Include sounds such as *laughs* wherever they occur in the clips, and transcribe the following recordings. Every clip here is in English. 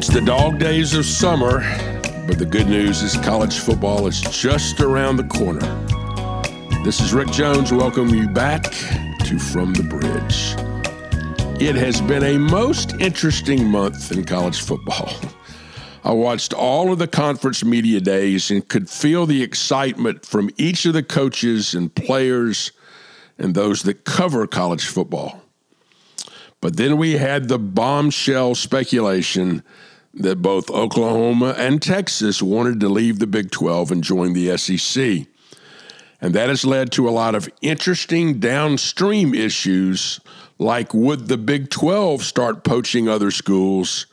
It's the dog days of summer, but the good news is college football is just around the corner. This is Rick Jones. Welcome you back to From the Bridge. It has been a most interesting month in college football. *laughs* I watched all of the conference media days and could feel the excitement from each of the coaches and players and those that cover college football. But then we had the bombshell speculation that both Oklahoma and Texas wanted to leave the Big 12 and join the SEC. And that has led to a lot of interesting downstream issues, like would the Big 12 start poaching other schools,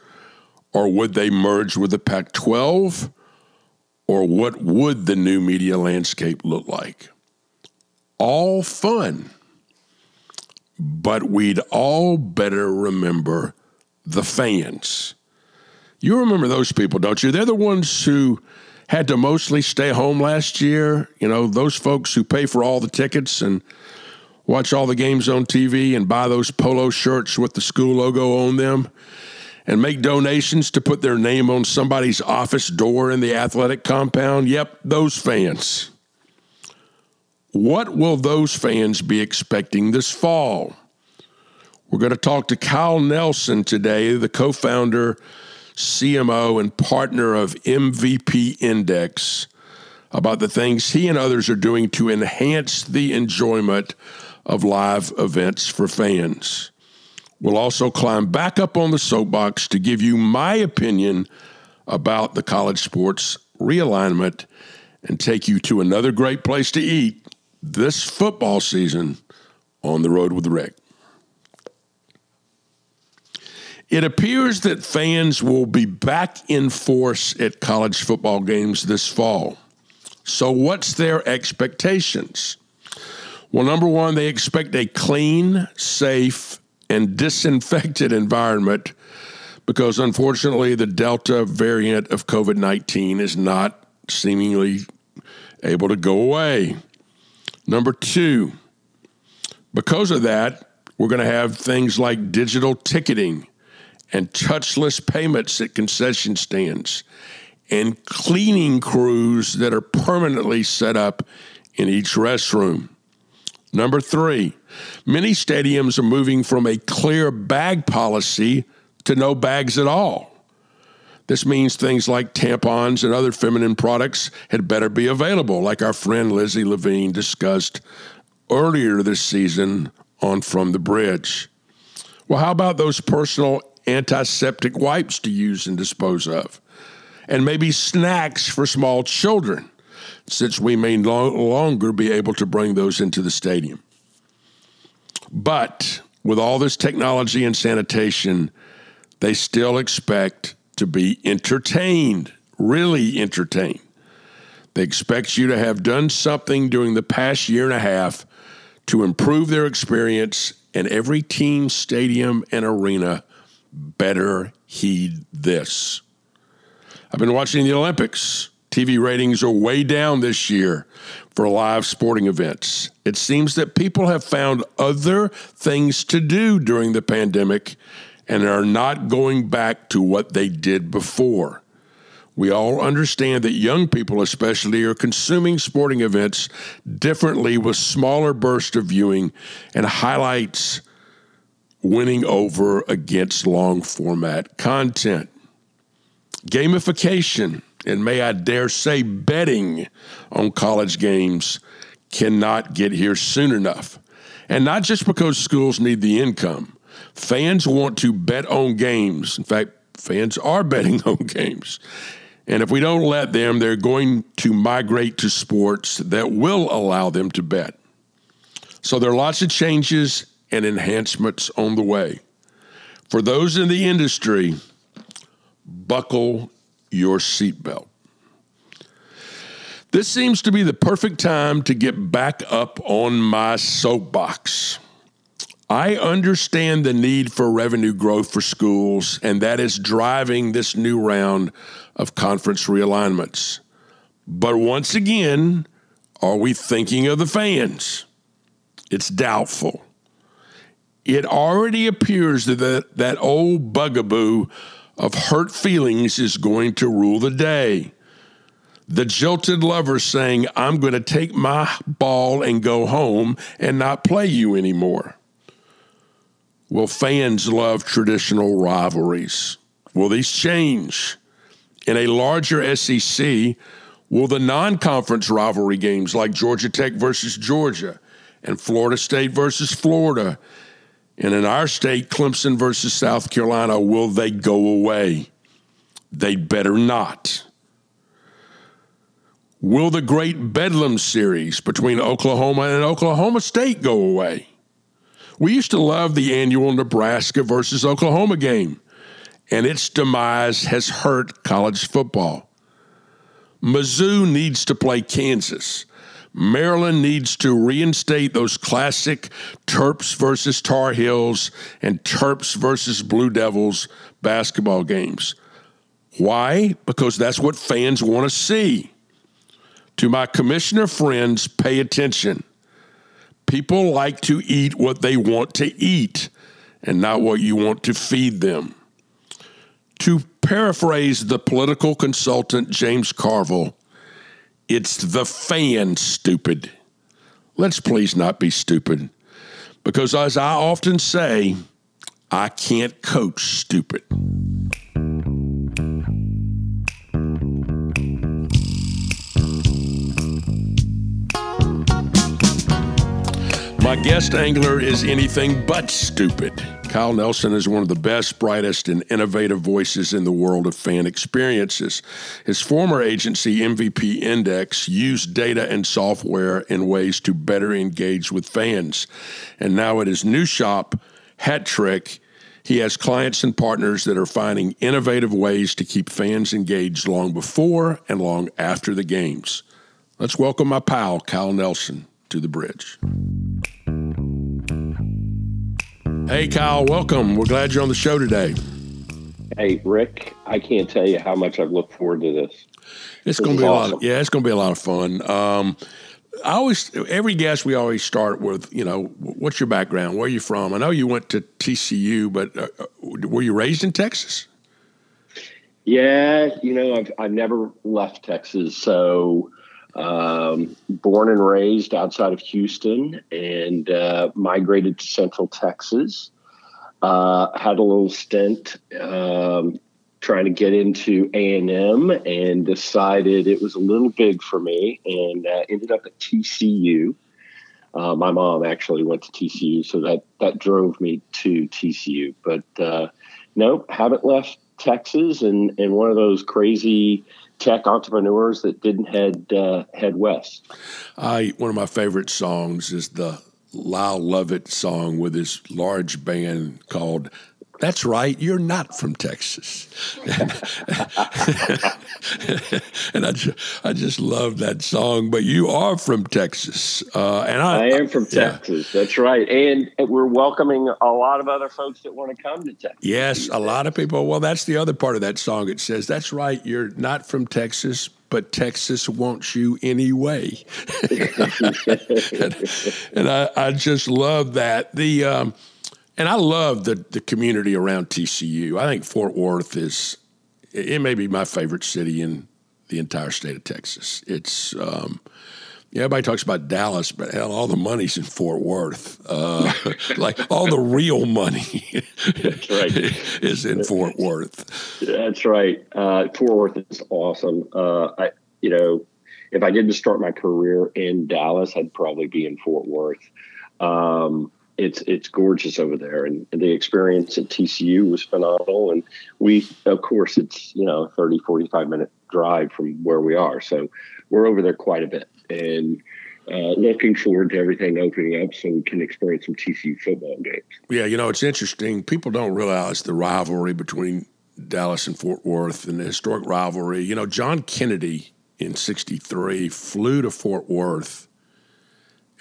or would they merge with the Pac 12, or what would the new media landscape look like? All fun. But we'd all better remember the fans. You remember those people, don't you? They're the ones who had to mostly stay home last year. You know, those folks who pay for all the tickets and watch all the games on TV and buy those polo shirts with the school logo on them and make donations to put their name on somebody's office door in the athletic compound. Yep, those fans. What will those fans be expecting this fall? We're going to talk to Kyle Nelson today, the co founder CMO and partner of MVP Index, about the things he and others are doing to enhance the enjoyment of live events for fans. We'll also climb back up on the soapbox to give you my opinion about the college sports realignment and take you to another great place to eat this football season on the road with Rick. It appears that fans will be back in force at college football games this fall. So, what's their expectations? Well, number one, they expect a clean, safe, and disinfected environment because unfortunately the Delta variant of COVID 19 is not seemingly able to go away. Number two, because of that, we're going to have things like digital ticketing and touchless payments at concession stands and cleaning crews that are permanently set up in each restroom. Number three, many stadiums are moving from a clear bag policy to no bags at all. This means things like tampons and other feminine products had better be available, like our friend Lizzie Levine discussed earlier this season on From the Bridge. Well, how about those personal antiseptic wipes to use and dispose of, and maybe snacks for small children, since we may no longer be able to bring those into the stadium. But with all this technology and sanitation, they still expect to be entertained, really entertained. They expect you to have done something during the past year and a half to improve their experience, and every team, stadium, and arena better heed this. I've been watching the Olympics. TV ratings are way down this year for live sporting events. It seems that people have found other things to do during the pandemic and are not going back to what they did before. We all understand that young people, especially, are consuming sporting events differently with smaller bursts of viewing and highlights winning over against long format content. Gamification, and may I dare say betting on college games, cannot get here soon enough. And not just because schools need the income. Fans want to bet on games. In fact, fans are *laughs* betting on games. And if we don't let them, they're going to migrate to sports that will allow them to bet. So there are lots of changes and enhancements on the way. For those in the industry, buckle your seatbelt. This seems to be the perfect time to get back up on my soapbox. I understand the need for revenue growth for schools, and that is driving this new round of conference realignments. But once again, are we thinking of the fans? It's doubtful it already appears that that, that old bugaboo of hurt feelings is going to rule the day. The jilted lover saying, I'm going to take my ball and go home and not play you anymore. Will fans love traditional rivalries? Will these change? In a larger SEC, will the non conference rivalry games like Georgia Tech versus Georgia and Florida State versus Florida and in our state, Clemson versus South Carolina, will they go away? They better not. Will the great Bedlam series between Oklahoma and Oklahoma State go away? We used to love the annual Nebraska versus Oklahoma game, and its demise has hurt college football. Mizzou needs to play Kansas. Maryland needs to reinstate those classic Terps versus Tar Heels and Terps versus Blue Devils basketball games. Why? Because that's what fans want to see. To my commissioner friends, pay attention. People like to eat what they want to eat and not what you want to feed them. To paraphrase the political consultant James Carville, it's the fan, stupid. Let's please not be stupid. Because as I often say, I can't coach stupid. My guest angler is anything but stupid. Kyle Nelson is one of the best, brightest, and innovative voices in the world of fan experiences. His former agency, MVP Index, used data and software in ways to better engage with fans. And now at his new shop, Hat Trick, he has clients and partners that are finding innovative ways to keep fans engaged long before and long after the games. Let's welcome my pal, Kyle Nelson, to the bridge. Hey, Kyle, welcome. We're glad you're on the show today. Hey, Rick, I can't tell you how much I've looked forward to this. It's going to be awesome. a lot. Of, yeah, it's going to be a lot of fun. Um, I always, every guest, we always start with, you know, what's your background? Where are you from? I know you went to TCU, but uh, uh, were you raised in Texas? Yeah, you know, I've I've never left Texas, so um, born and raised outside of Houston and uh, migrated to Central Texas. Uh, had a little stint um, trying to get into A&M and decided it was a little big for me and uh, ended up at TCU. Uh, my mom actually went to TCU, so that, that drove me to TCU. But uh, no, haven't left Texas and, and one of those crazy – tech entrepreneurs that didn't head uh, head west. I one of my favorite songs is the Lyle Lovett song with his large band called that's right, you're not from Texas. and, *laughs* and I, just, I just love that song, but you are from Texas. Uh, and I, I, am from Texas. Yeah. That's right. And we're welcoming a lot of other folks that want to come to Texas. Yes, a lot of people. Well, that's the other part of that song. It says, that's right, you're not from Texas, but Texas wants you anyway. *laughs* and, and I, I, just love that. The. Um, and I love the the community around TCU. I think Fort Worth is it may be my favorite city in the entire state of Texas. It's um, everybody talks about Dallas, but hell, all the money's in Fort Worth. Uh, *laughs* like all the real money That's right. *laughs* is in Fort Worth. That's right. Uh, Fort Worth is awesome. Uh, I, you know, if I didn't start my career in Dallas, I'd probably be in Fort Worth. Um, it's it's gorgeous over there and, the experience at TCU was phenomenal and we of course it's you know 30 45 minute drive from where we are so we're over there quite a bit and uh, looking forward to everything opening up so we can experience some TCU football games. Yeah, you know, it's interesting. People don't realize the rivalry between Dallas and Fort Worth and the historic rivalry. You know, John Kennedy in 63 flew to Fort Worth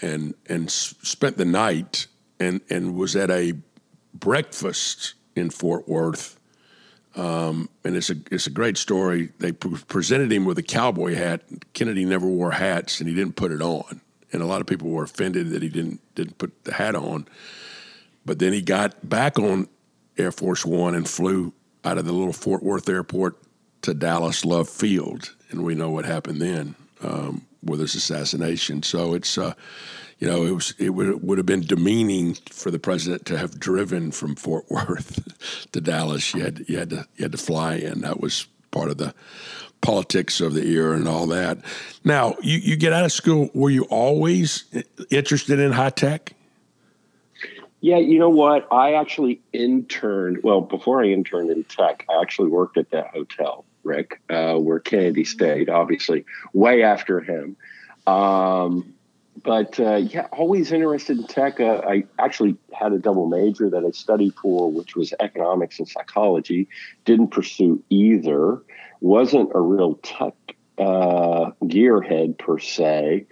and and spent the night and and was at a breakfast in Fort Worth. Um, and it's a it's a great story. They pre- presented him with a cowboy hat. Kennedy never wore hats, and he didn't put it on. And a lot of people were offended that he didn't didn't put the hat on. But then he got back on Air Force One and flew out of the little Fort Worth airport to Dallas Love Field, and we know what happened then um, with his assassination. So it's uh, you know, it was it would, would have been demeaning for the president to have driven from Fort *laughs* Worth to Dallas. You had you had to you had to fly in. That was part of the politics of the era and all that. Now, you, you get out of school. Were you always interested in high tech? Yeah, you know what? I actually interned. Well, before I interned in tech, I actually worked at that hotel, Rick, uh, where Kennedy stayed. Obviously, way after him. Um, but uh, yeah, always interested in tech. Uh, I actually had a double major that I studied for, which was economics and psychology. Didn't pursue either. Wasn't a real tech uh, gearhead per se,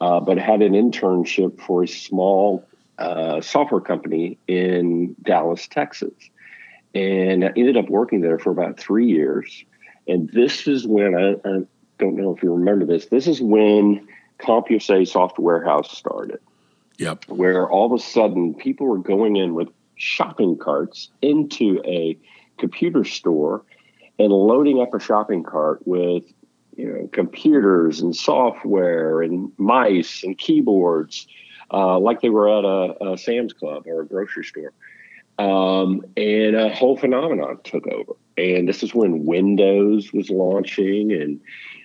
uh, but had an internship for a small uh, software company in Dallas, Texas, and I ended up working there for about three years. And this is when I, I don't know if you remember this. This is when CompUSA Software House started. Yep. Where all of a sudden people were going in with shopping carts into a computer store and loading up a shopping cart with you know computers and software and mice and keyboards uh, like they were at a, a, Sam's Club or a grocery store. Um, and a whole phenomenon took over. And this is when Windows was launching and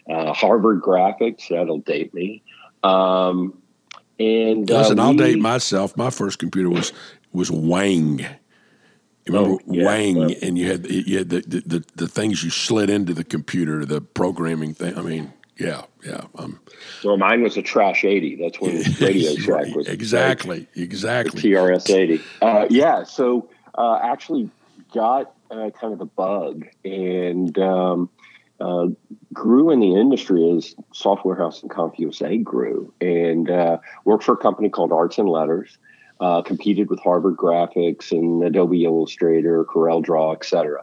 uh, Harvard Graphics. That'll date me. Um, and uh, listen, I'll date myself. My first computer was was Wang. You remember oh, yeah, Wang, well, and you had you had the, the, the things you slid into the computer, the programming thing. I mean, yeah, yeah. Um, well, mine was a Trash eighty. That's when *laughs* Radio Shack was exactly, right? exactly. TRS eighty. Uh, yeah. So uh, actually got uh, kind of the bug, and um, uh, grew in the industry as Software House and CompUSA grew, and uh, worked for a company called Arts and Letters. Uh, competed with Harvard Graphics and Adobe Illustrator, Corel Draw, etc.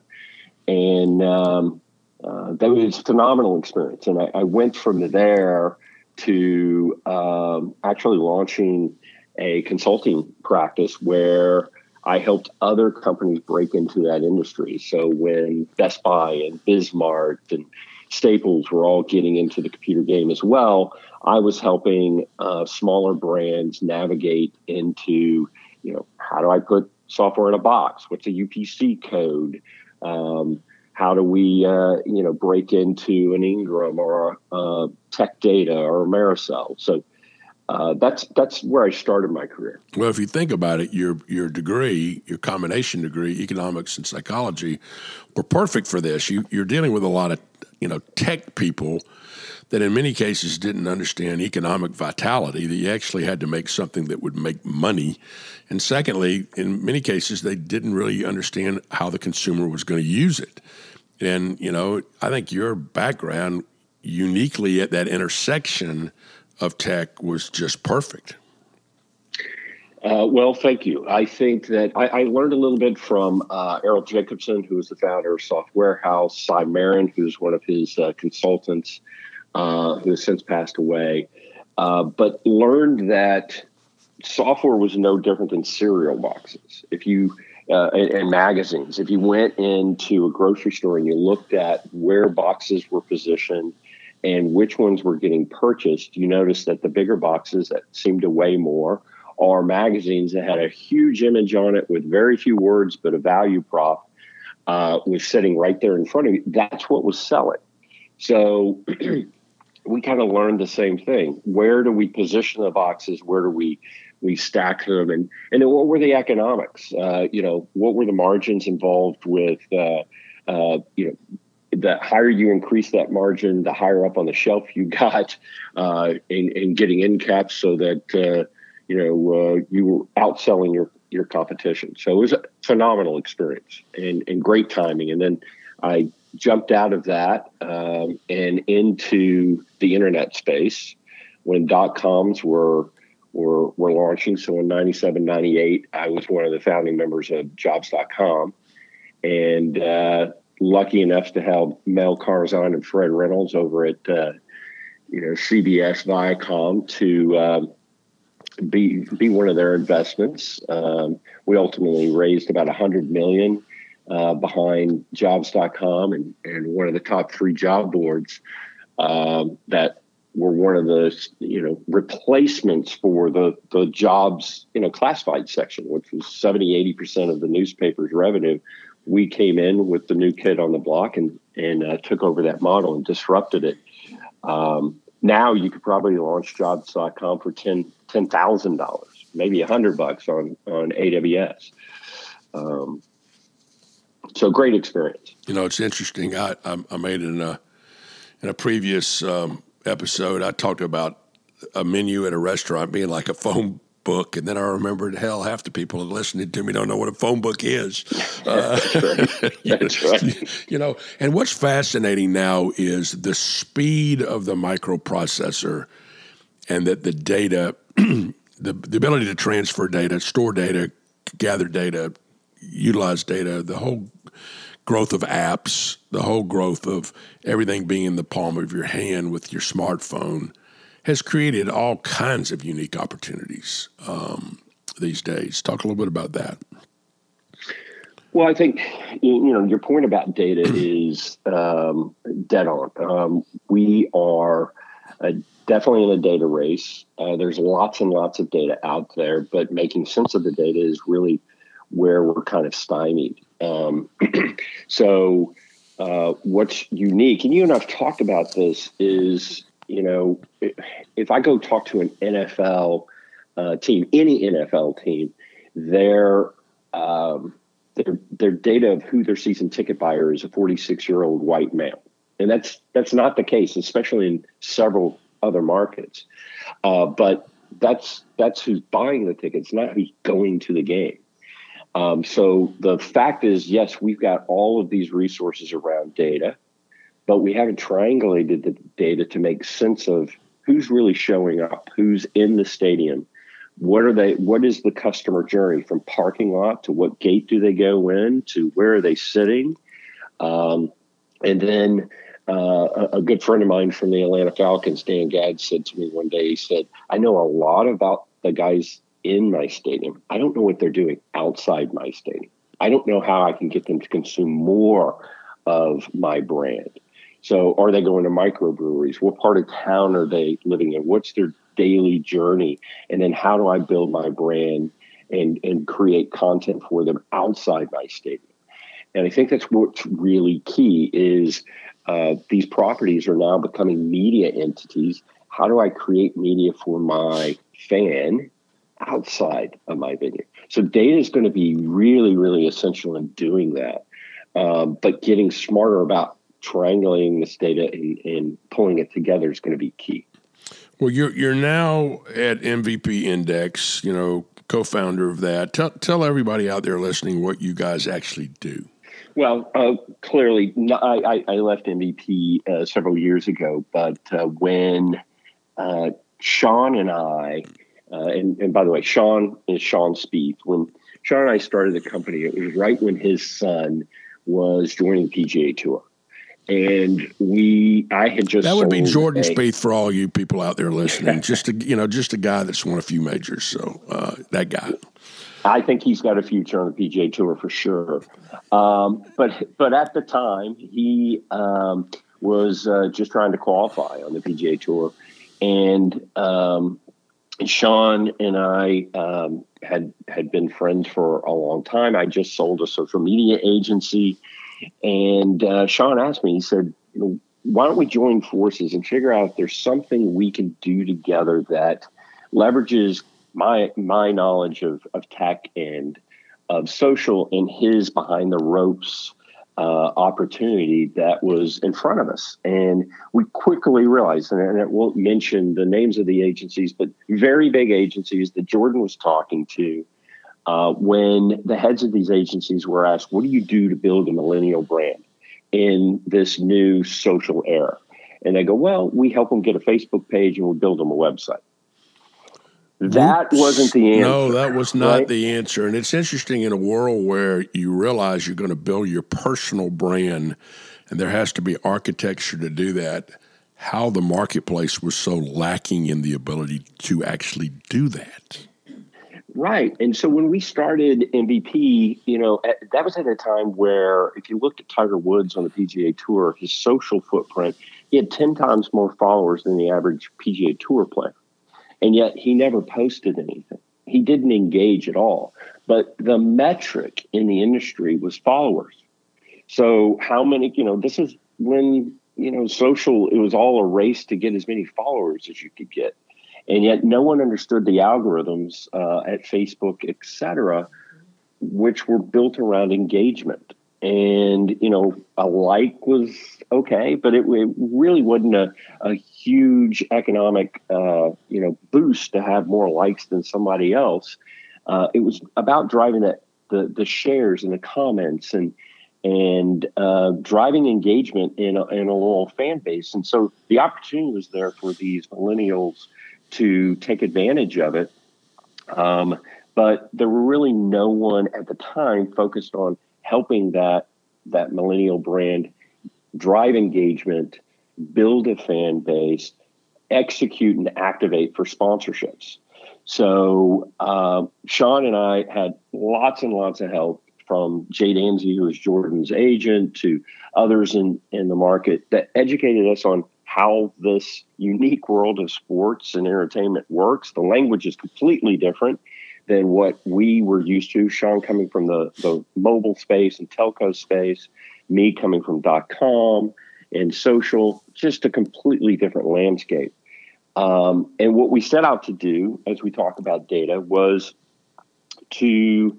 And um, uh, that was a phenomenal experience. And I, I went from there to um, actually launching a consulting practice where I helped other companies break into that industry. So when Best Buy and Bismart and Staples were all getting into the computer game as well, I was helping uh, smaller brands navigate into, you know, how do I put software in a box? What's a UPC code? Um, how do we, uh, you know, break into an Ingram or a, a Tech Data or Merisel? So uh, that's that's where I started my career. Well, if you think about it, your your degree, your combination degree, economics and psychology, were perfect for this. You you're dealing with a lot of you know tech people that in many cases didn't understand economic vitality. That you actually had to make something that would make money, and secondly, in many cases they didn't really understand how the consumer was going to use it. And you know, I think your background uniquely at that intersection of tech was just perfect. Uh, well, thank you. I think that I, I learned a little bit from uh, Errol Jacobson, who is the founder of Software House, Cy Marin, who's one of his uh, consultants, uh, who has since passed away, uh, but learned that software was no different than cereal boxes. If you uh, and, and, magazines. If you went into a grocery store and you looked at where boxes were positioned and which ones were getting purchased, you notice that the bigger boxes that seemed to weigh more are magazines that had a huge image on it with very few words but a value prop uh, was sitting right there in front of you. That's what was selling. So *clears throat* we kind of learned the same thing. Where do we position the boxes? Where do we we stack them? And and then what were the economics? Uh, you know, what were the margins involved with uh, uh you know the higher you increase that margin, the higher up on the shelf you got uh, in, in getting end caps so that, uh, you know, uh, you were outselling your, your competition. So it was a phenomenal experience and, and great timing. And then I jumped out of that um, and into the internet space when dot coms were, were, were launching. So in 97, 98, I was one of the founding members of jobs.com. And, uh, lucky enough to have Mel Karmazin and Fred Reynolds over at uh, you know CBS Viacom to um, be be one of their investments. Um, we ultimately raised about a hundred million uh, behind jobs.com and, and one of the top three job boards um, that were one of the you know replacements for the the jobs you know classified section which was 70 80% of the newspaper's revenue we came in with the new kid on the block and and uh, took over that model and disrupted it. Um, now you could probably launch jobs.com for 10 $10,000 maybe a hundred bucks on on AWS um, so great experience. You know it's interesting. I I, I made in a in a previous um, episode, I talked about a menu at a restaurant being like a phone book, and then I remembered, hell, half the people listening to me don't know what a phone book is. Uh, *laughs* That's right. *laughs* You know, and what's fascinating now is the speed of the microprocessor, and that the data, *clears throat* the the ability to transfer data, store data, gather data, utilize data, the whole growth of apps, the whole growth of everything being in the palm of your hand with your smartphone has created all kinds of unique opportunities um, these days. Talk a little bit about that. Well, I think you know your point about data *clears throat* is um, dead on. Um, we are uh, definitely in a data race. Uh, there's lots and lots of data out there, but making sense of the data is really where we're kind of stymied. Um, *clears throat* so, uh, what's unique, and you and I've talked about this, is you know, if I go talk to an NFL uh, team, any NFL team, their um, their their data of who their season ticket buyer is a 46 year old white male, and that's that's not the case, especially in several other markets. Uh, but that's that's who's buying the tickets, not who's going to the game. Um, so the fact is, yes, we've got all of these resources around data, but we haven't triangulated the data to make sense of who's really showing up, who's in the stadium, what are they, what is the customer journey from parking lot to what gate do they go in to where are they sitting, um, and then. Uh, a, a good friend of mine from the Atlanta Falcons, Dan Gadd, said to me one day, he said, I know a lot about the guys in my stadium. I don't know what they're doing outside my stadium. I don't know how I can get them to consume more of my brand. So, are they going to microbreweries? What part of town are they living in? What's their daily journey? And then, how do I build my brand and and create content for them outside my stadium? And I think that's what's really key is uh, these properties are now becoming media entities. How do I create media for my fan outside of my venue. So data is going to be really, really essential in doing that. Um, but getting smarter about triangulating this data and, and pulling it together is going to be key. Well, you're you're now at MVP Index, you know, co-founder of that. Tell tell everybody out there listening what you guys actually do. Well, uh, clearly, I, I, left MVP uh, several years ago, but uh, when uh, Sean and I uh, and, and by the way, Sean is Sean Spieth. When Sean and I started the company, it was right when his son was joining the PGA Tour. And we, I had just that would be Jordan a, Spieth for all you people out there listening. *laughs* just a you know, just a guy that's won a few majors. So uh, that guy. I think he's got a future on the PGA Tour for sure. Um, but but at the time, he um, was uh, just trying to qualify on the PGA Tour, and um, Sean and I um, had had been friends for a long time. I just sold a social media agency, and uh, Sean asked me. He said, you know, "Why don't we join forces and figure out if there's something we can do together that leverages my my knowledge of of tech and of social and his behind the ropes uh, opportunity that was in front of us. And we quickly realized, and I won't mention the names of the agencies, but very big agencies that Jordan was talking to. Uh, when the heads of these agencies were asked, What do you do to build a millennial brand in this new social era? And they go, Well, we help them get a Facebook page and we build them a website. That wasn't the answer. No, that was not right? the answer. And it's interesting in a world where you realize you're going to build your personal brand and there has to be architecture to do that, how the marketplace was so lacking in the ability to actually do that. Right. And so when we started MVP, you know, at, that was at a time where if you looked at Tiger Woods on the PGA Tour, his social footprint, he had 10 times more followers than the average PGA Tour player. And yet he never posted anything. He didn't engage at all. But the metric in the industry was followers. So how many, you know, this is when, you know, social, it was all a race to get as many followers as you could get and yet no one understood the algorithms uh, at Facebook, et cetera, which were built around engagement. And you know, a like was okay, but it, it really wasn't a, a huge economic uh, you know boost to have more likes than somebody else. Uh, it was about driving that the the shares and the comments and and uh, driving engagement in a, in a little fan base. And so the opportunity was there for these millennials to take advantage of it. Um, but there were really no one at the time focused on helping that that millennial brand drive engagement, build a fan base, execute and activate for sponsorships. So um, Sean and I had lots and lots of help from Jay Danzi, who was Jordan's agent, to others in, in the market that educated us on how this unique world of sports and entertainment works. The language is completely different than what we were used to. Sean coming from the, the mobile space and telco space, me coming from dot com and social, just a completely different landscape. Um, and what we set out to do as we talk about data was to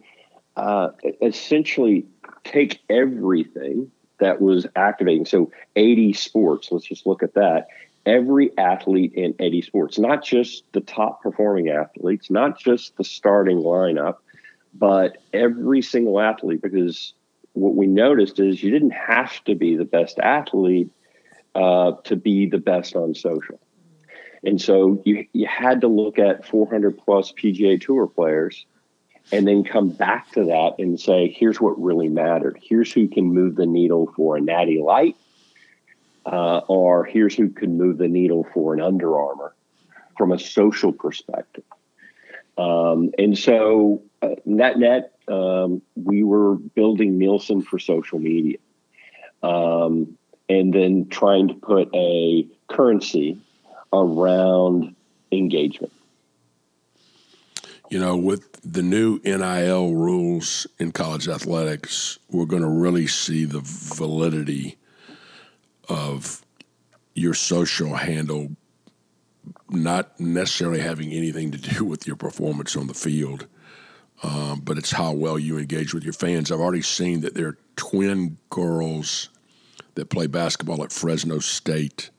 uh, essentially take everything that was activating. So 80 sports, let's just look at that. Every athlete in 80 sports, not just the top performing athletes, not just the starting lineup, but every single athlete, because what we noticed is you didn't have to be the best athlete uh, to be the best on social. And so you, you had to look at 400 plus PGA Tour players and then come back to that and say, here's what really mattered. Here's who can move the needle for a natty light, uh, or here's who can move the needle for an Under Armour from a social perspective. Um, and so, uh, net net, um, we were building Nielsen for social media, um, and then trying to put a currency around engagement you know, with the new NIL rules in college athletics, we're going to really see the validity of your social handle not necessarily having anything to do with your performance on the field, um, but it's how well you engage with your fans. I've already seen that there are twin girls that play basketball at Fresno State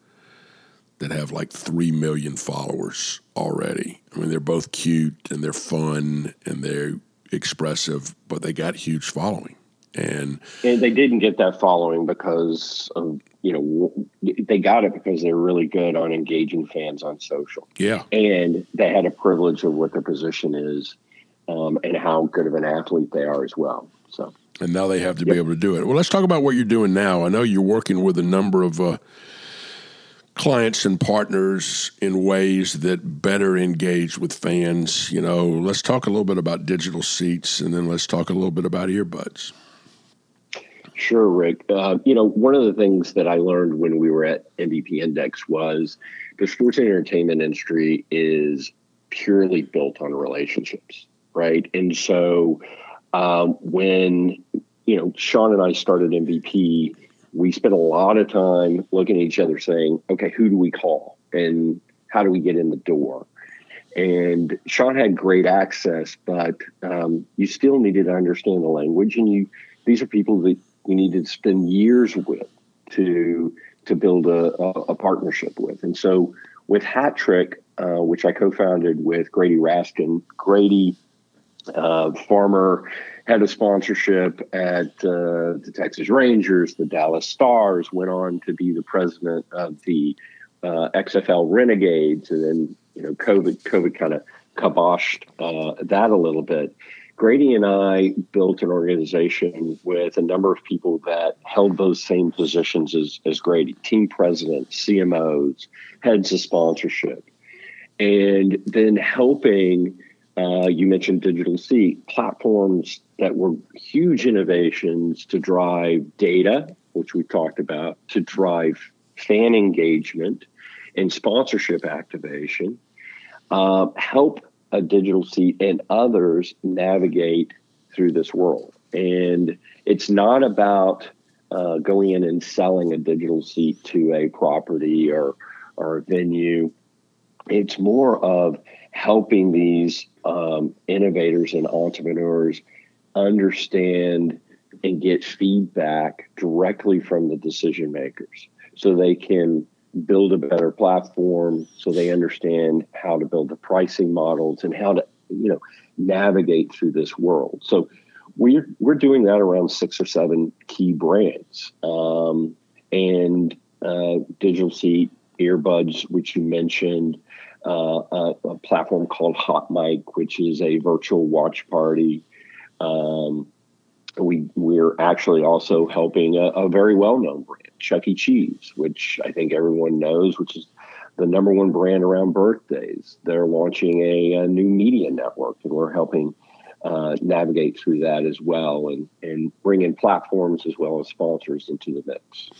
that have like 3 million followers already. I mean, they're both cute and they're fun and they're expressive, but they got huge following. And, and they didn't get that following because of, you know, they got it because they're really good on engaging fans on social. Yeah. And they had a privilege of what their position is um, and how good of an athlete they are as well. So, and now they have to yep. be able to do it. Well, let's talk about what you're doing now. I know you're working with a number of, uh, clients and partners in ways that better engage with fans. You know, let's talk a little bit about digital seats and then let's talk a little bit about earbuds. Sure, Rick. Uh, you know, one of the things that I learned when we were at MVP Index was the sports and entertainment industry is purely built on relationships, right? And so um, when, you know, Sean and I started MVP, we spent a lot of time looking at each other saying, okay, who do we call and how do we get in the door? And Sean had great access, but um, you still needed to understand the language, and you these are people that you needed to spend years with to to build a, a, a partnership with. And so with Hat Trick, uh, which I co-founded with Grady Raskin, Grady, uh, head of sponsorship at uh, the Texas Rangers, the Dallas Stars, went on to be the president of the uh, XFL Renegades, and then you know COVID COVID kind of kiboshed uh, that a little bit. Grady and I built an organization with a number of people that held those same positions as, as Grady. Team presidents, CMOs, heads of sponsorship, and then helping uh, you mentioned digital seat platforms that were huge innovations to drive data, which we talked about, to drive fan engagement and sponsorship activation, uh, help a digital seat and others navigate through this world. And it's not about uh, going in and selling a digital seat to a property or or a venue. It's more of helping these um, innovators and entrepreneurs understand and get feedback directly from the decision makers so they can build a better platform so they understand how to build the pricing models and how to you know navigate through this world. So we're we're doing that around six or seven key brands um, and uh, digital seat earbuds which you mentioned uh, a, a, platform called hot mic which is a virtual watch party um, we we're actually also helping a, a very well known brand, Chuck E. Cheese, which I think everyone knows, which is the number one brand around birthdays. They're launching a, a new media network, and we're helping uh, navigate through that as well, and and bring in platforms as well as sponsors into the mix.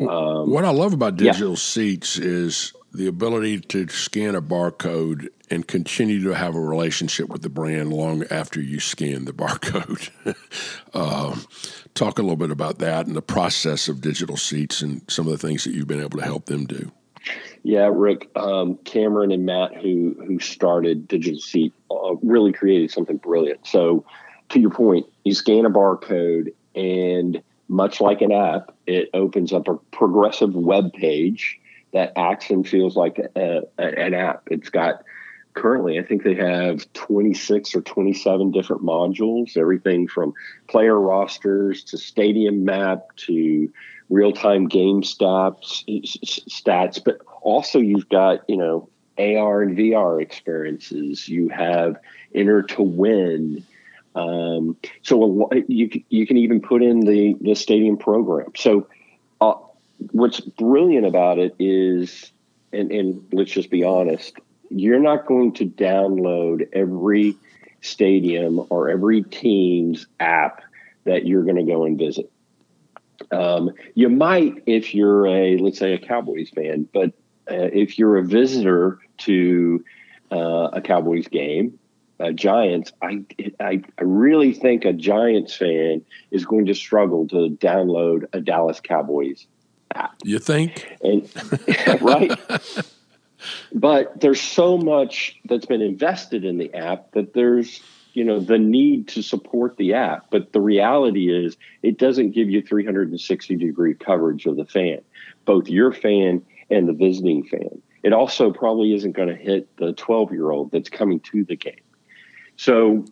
Um, what I love about digital yeah. seats is the ability to scan a barcode and continue to have a relationship with the brand long after you scan the *laughs* barcode. um, talk a little bit about that and the process of digital seats and some of the things that you've been able to help them do. Yeah, Rick, um, Cameron and Matt, who who started Digital Seat, uh, really created something brilliant. So, to your point, you scan a barcode, and much like an app, it opens up a progressive web page that acts and feels like a, a, an app. It's got currently, I think they have 26 or 27 different modules, everything from player rosters to stadium map to real time game stats, stats, but also you've got, you know, AR and VR experiences. You have enter to win. Um, so you you can even put in the the stadium program. So uh, what's brilliant about it is, and, and let's just be honest, you're not going to download every stadium or every team's app that you're going to go and visit. Um, you might if you're a, let's say, a Cowboys fan, but uh, if you're a visitor to uh, a Cowboys game, uh, Giants, I, I I really think a Giants fan is going to struggle to download a Dallas Cowboys app. You think? And *laughs* right. but there's so much that's been invested in the app that there's you know the need to support the app but the reality is it doesn't give you 360 degree coverage of the fan both your fan and the visiting fan it also probably isn't going to hit the 12 year old that's coming to the game so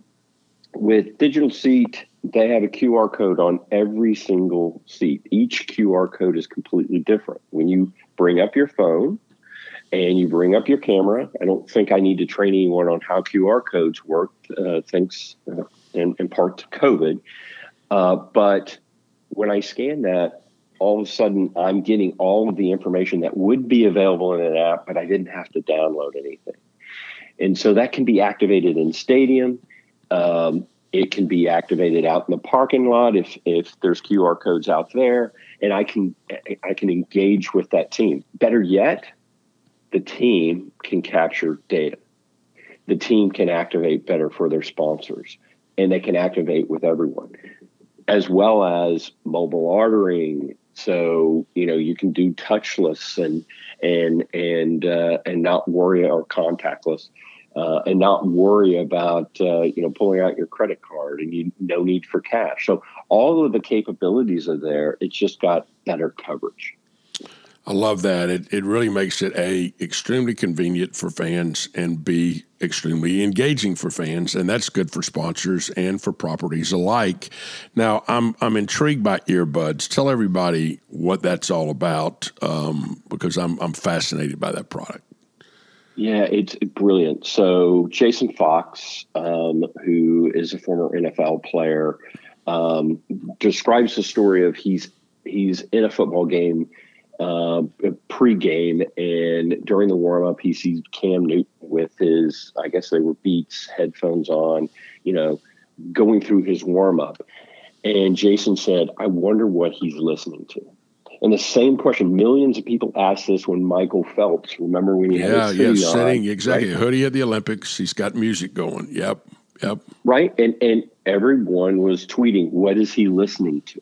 with digital seat they have a qr code on every single seat each qr code is completely different when you bring up your phone and you bring up your camera. I don't think I need to train anyone on how QR codes work, uh, thanks uh, in, in, part to COVID. Uh, but when I scan that, all of a sudden I'm getting all of the information that would be available in an app, but I didn't have to download anything. And so that can be activated in Stadium. Um, it can be activated out in the parking lot if if there's QR codes out there, and I can I can engage with that team. Better yet, the team can capture data. The team can activate better for their sponsors and they can activate with everyone, as well as mobile ordering. So, you know, you can do touchless and and and uh, and not worry or contactless. Uh, and not worry about uh, you know pulling out your credit card and you no need for cash. So all of the capabilities are there. It's just got better coverage. I love that. It it really makes it a extremely convenient for fans and b extremely engaging for fans, and that's good for sponsors and for properties alike. Now, I'm I'm intrigued by earbuds. Tell everybody what that's all about um, because I'm I'm fascinated by that product. Yeah, it's brilliant. So Jason Fox, um, who is a former NFL player, um, describes the story of he's he's in a football game uh, pre-game, and during the warm-up, he sees Cam Newton with his, I guess they were Beats headphones on, you know, going through his warm up. And Jason said, I wonder what he's listening to. And the same question, millions of people asked this when Michael Phelps, remember when he yeah, had yeah, his sitting on, exactly right? hoodie at the Olympics. He's got music going. Yep, yep. Right. And and everyone was tweeting, what is he listening to?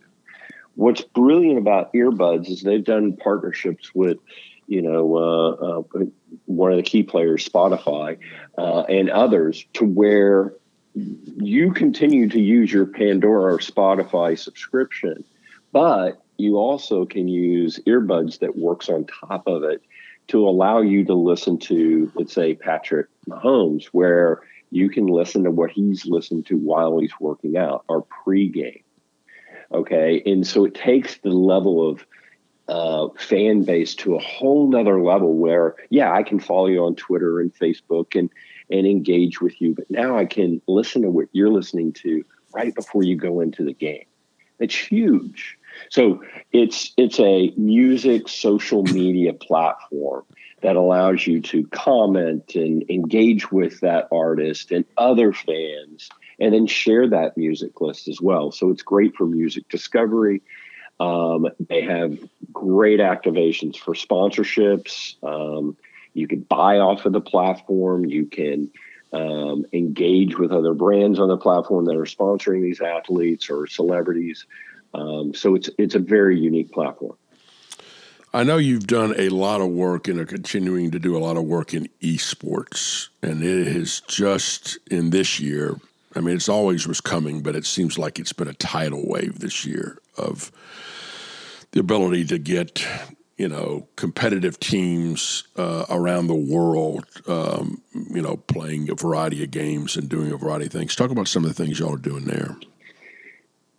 What's brilliant about earbuds is they've done partnerships with, you know, uh, uh, one of the key players, Spotify, uh, and others, to where you continue to use your Pandora or Spotify subscription, but you also can use earbuds that works on top of it to allow you to listen to, let's say, Patrick Mahomes, where you can listen to what he's listened to while he's working out or pregame. Okay. And so it takes the level of uh, fan base to a whole nother level where, yeah, I can follow you on Twitter and Facebook and, and engage with you, but now I can listen to what you're listening to right before you go into the game. It's huge. So it's it's a music social media platform that allows you to comment and engage with that artist and other fans and then share that music list as well. So it's great for music discovery. Um, they have great activations for sponsorships. Um, you can buy off of the platform. You can um, engage with other brands on the platform that are sponsoring these athletes or celebrities. Um, so it's it's a very unique platform. I know you've done a lot of work and are continuing to do a lot of work in esports, and it has just in this year. I mean, it's always was coming, but it seems like it's been a tidal wave this year of the ability to get you know competitive teams uh, around the world, um, you know, playing a variety of games and doing a variety of things. Talk about some of the things y'all are doing there.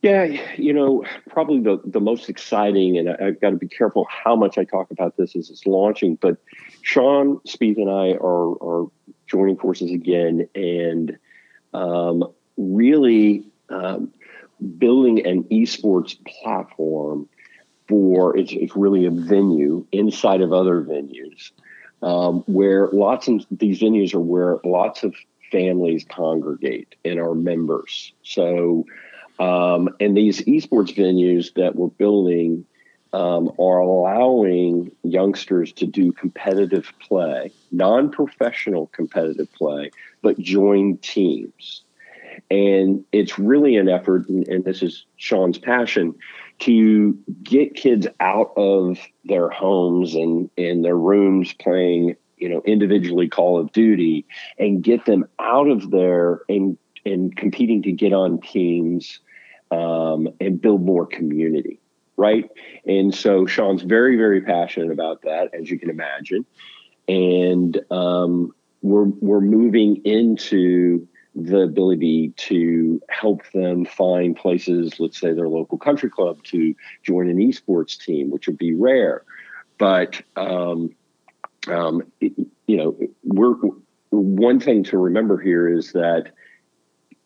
Yeah, you know, probably the, the most exciting, and I, have got to be careful how much I talk about this as it's launching, but Shawn Spieth and I are, are joining forces again and um, really um, building an esports platform for it's, it's really a venue inside of other venues um, where lots of these venues are where lots of families congregate and are members. So, um, and these esports venues that we're building um, are allowing youngsters to do competitive play, non professional competitive play, but join teams. And it's really an effort, and, and this is Shawn's passion, to get kids out of their homes and in their rooms playing, you know, individually Call of Duty and get them out of there and and competing to get on teams um, and build more community, right? And so Shawn's very, very passionate about that, as you can imagine. And um, we're we're moving into the ability to help them find places, let's say their local country club, to join an esports team, which would be rare. But um, um, it, you know, we're one thing to remember here is that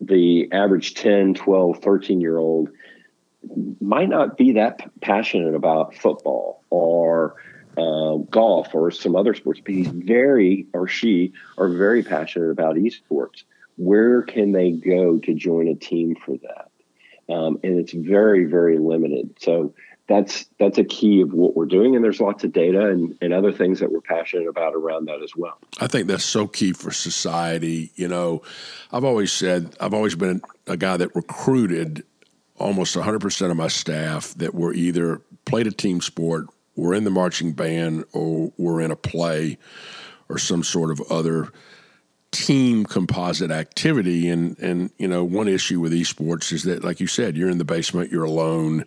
the average 10, 12, 13 year old might not be that passionate about football or uh, golf or some other sports, but he's very, or she are very passionate about esports. Where can they go to join a team for that? Um, and it's very, very limited. So that's that's a key of what we're doing and there's lots of data and, and other things that we're passionate about around that as well i think that's so key for society you know i've always said i've always been a guy that recruited almost 100% of my staff that were either played a team sport were in the marching band or were in a play or some sort of other team composite activity and and you know one issue with esports is that like you said you're in the basement you're alone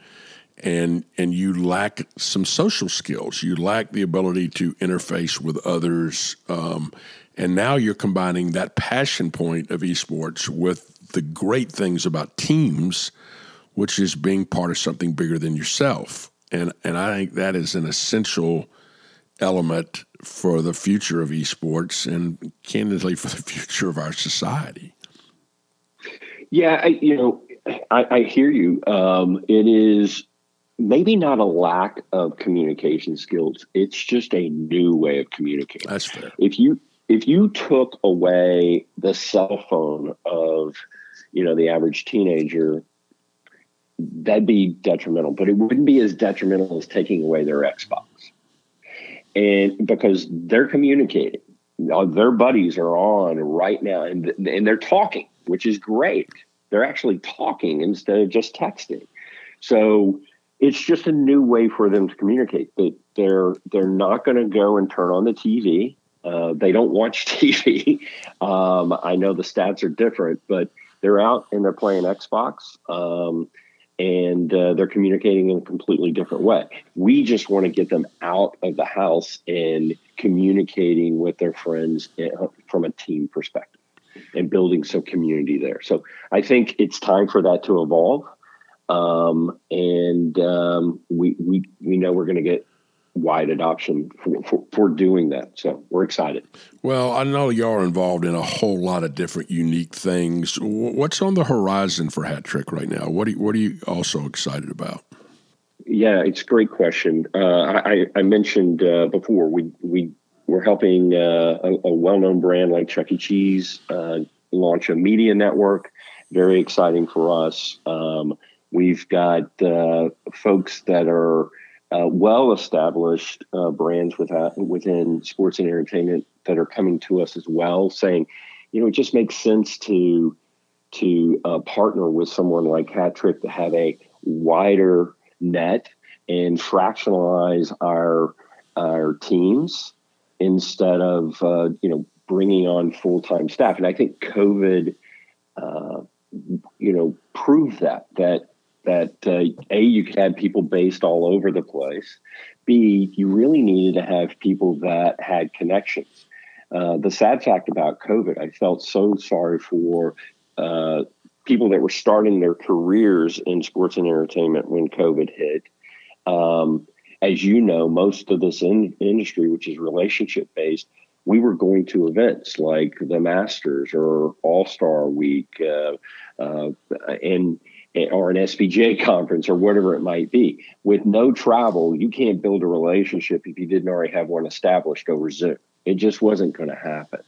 and and you lack some social skills. You lack the ability to interface with others, um, and now you're combining that passion point of esports with the great things about teams, which is being part of something bigger than yourself. And and I think that is an essential element for the future of esports and candidly for the *laughs* future of our society. Yeah, I, you know, I, I hear you. Um, it is maybe not a lack of communication skills. It's just a new way of communicating. That's fair. If you if you took away the cell phone of you know the average teenager that'd be detrimental but it wouldn't be as detrimental as taking away their xbox. And because they're communicating their buddies are on right now and, and they're talking which is great. They're actually talking instead of just texting. So it's just a new way for them to communicate. But they're they're not going to go and turn on the tv uh, they don't watch *laughs* TV. Um, I know the stats are different, but they're out and they're playing Xbox. Um, and uh, they're communicating in a completely different way. We just want to get them out of the house and communicating with their friends uh, from a team perspective and building some community there. So I think it's time for that to evolve. Um, and um, we, we, we know we're going to get wide adoption for, for, for, doing that. So we're excited. Well, I know y'all are involved in a whole lot of different unique things. What's on the horizon for Hat Trick right now? What are you, what are you also excited about? Yeah, it's a great question. Uh, I, I, mentioned uh, before we we we're helping uh, a, a, well-known brand like Chuck E. Cheese uh, launch a media network. Very exciting for us. Um, we've got uh, folks that are uh, well established uh, brands within, within sports and entertainment that are coming to us as well, saying, you know, it just makes sense to to uh, partner with someone like Hat Trick to have a wider net and fractionalize our our teams instead of uh, you know bringing on full time staff. And I think COVID, uh, you know, proved that that that uh, a you could have people based all over the place. B you really needed to have people that had connections. Uh, the sad fact about covid i felt so sorry for uh, people that were starting their careers in sports and entertainment when covid hit. Um, as you know most of this in- industry which is relationship based we were going to events like the masters or all star week uh, uh, and or an SPGA *laughs* conference or whatever it might be. With no travel, you can't build a relationship if you didn't already have one established over Zoom. It just wasn't going to happen.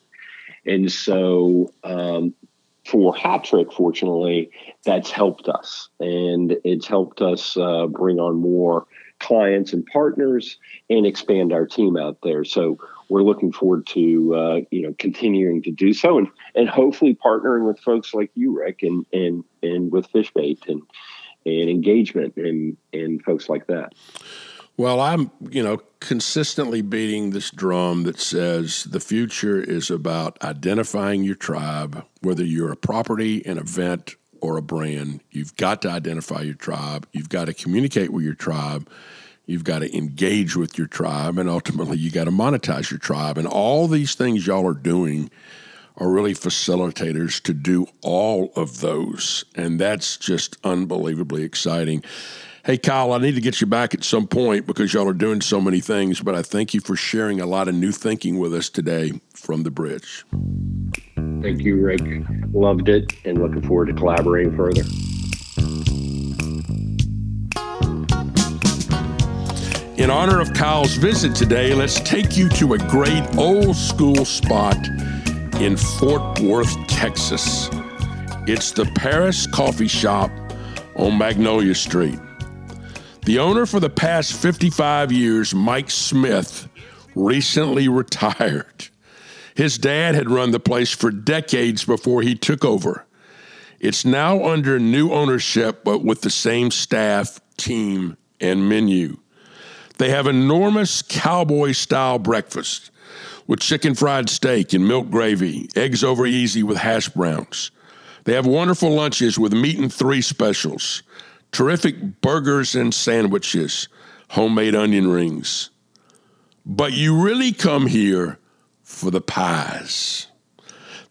And so, um, for Hat Trick, fortunately, that's helped us, and it's helped us uh, bring on more clients and partners and expand our team out there. So we're looking forward to uh, you know continuing to do so and and hopefully partnering with folks like you, Rick, and and and with Fishbait and and engagement and and folks like that. Well, I'm, you know, consistently beating this drum that says the future is about identifying your tribe, whether you're a property, an event, or a brand. You've got to identify your tribe. You've got to communicate with your tribe. You've got to engage with your tribe, and ultimately, you got to monetize your tribe. And all these things y'all are doing are really facilitators to do all of those. And that's just unbelievably exciting. Hey, Kyle, I need to get you back at some point because y'all are doing so many things, but I thank you for sharing a lot of new thinking with us today from the bridge. Thank you, Rick. Loved it and looking forward to collaborating further. In honor of Kyle's visit today, let's take you to a great old school spot in Fort Worth, Texas. It's the Paris Coffee Shop on Magnolia Street. The owner for the past 55 years, Mike Smith, recently retired. His dad had run the place for decades before he took over. It's now under new ownership, but with the same staff, team, and menu. They have enormous cowboy style breakfast with chicken fried steak and milk gravy, eggs over easy with hash browns. They have wonderful lunches with meat and three specials, terrific burgers and sandwiches, homemade onion rings. But you really come here for the pies.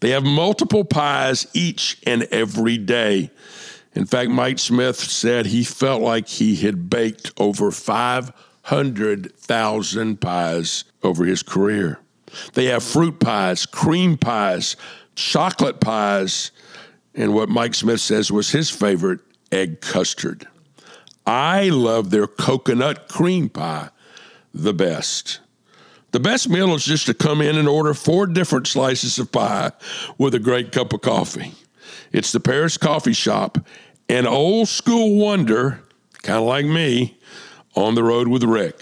They have multiple pies each and every day. In fact, Mike Smith said he felt like he had baked over 500,000 pies over his career. They have fruit pies, cream pies, chocolate pies, and what Mike Smith says was his favorite, egg custard. I love their coconut cream pie the best. The best meal is just to come in and order four different slices of pie with a great cup of coffee. It's the Paris Coffee Shop, an old school wonder, kind of like me, on the road with Rick.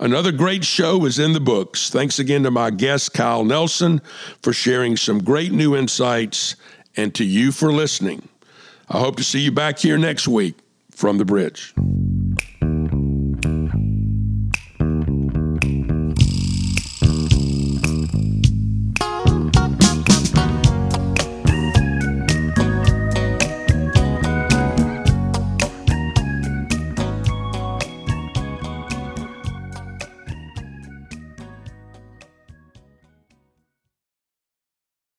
Another great show is in the books. Thanks again to my guest, Kyle Nelson, for sharing some great new insights, and to you for listening. I hope to see you back here next week from the bridge.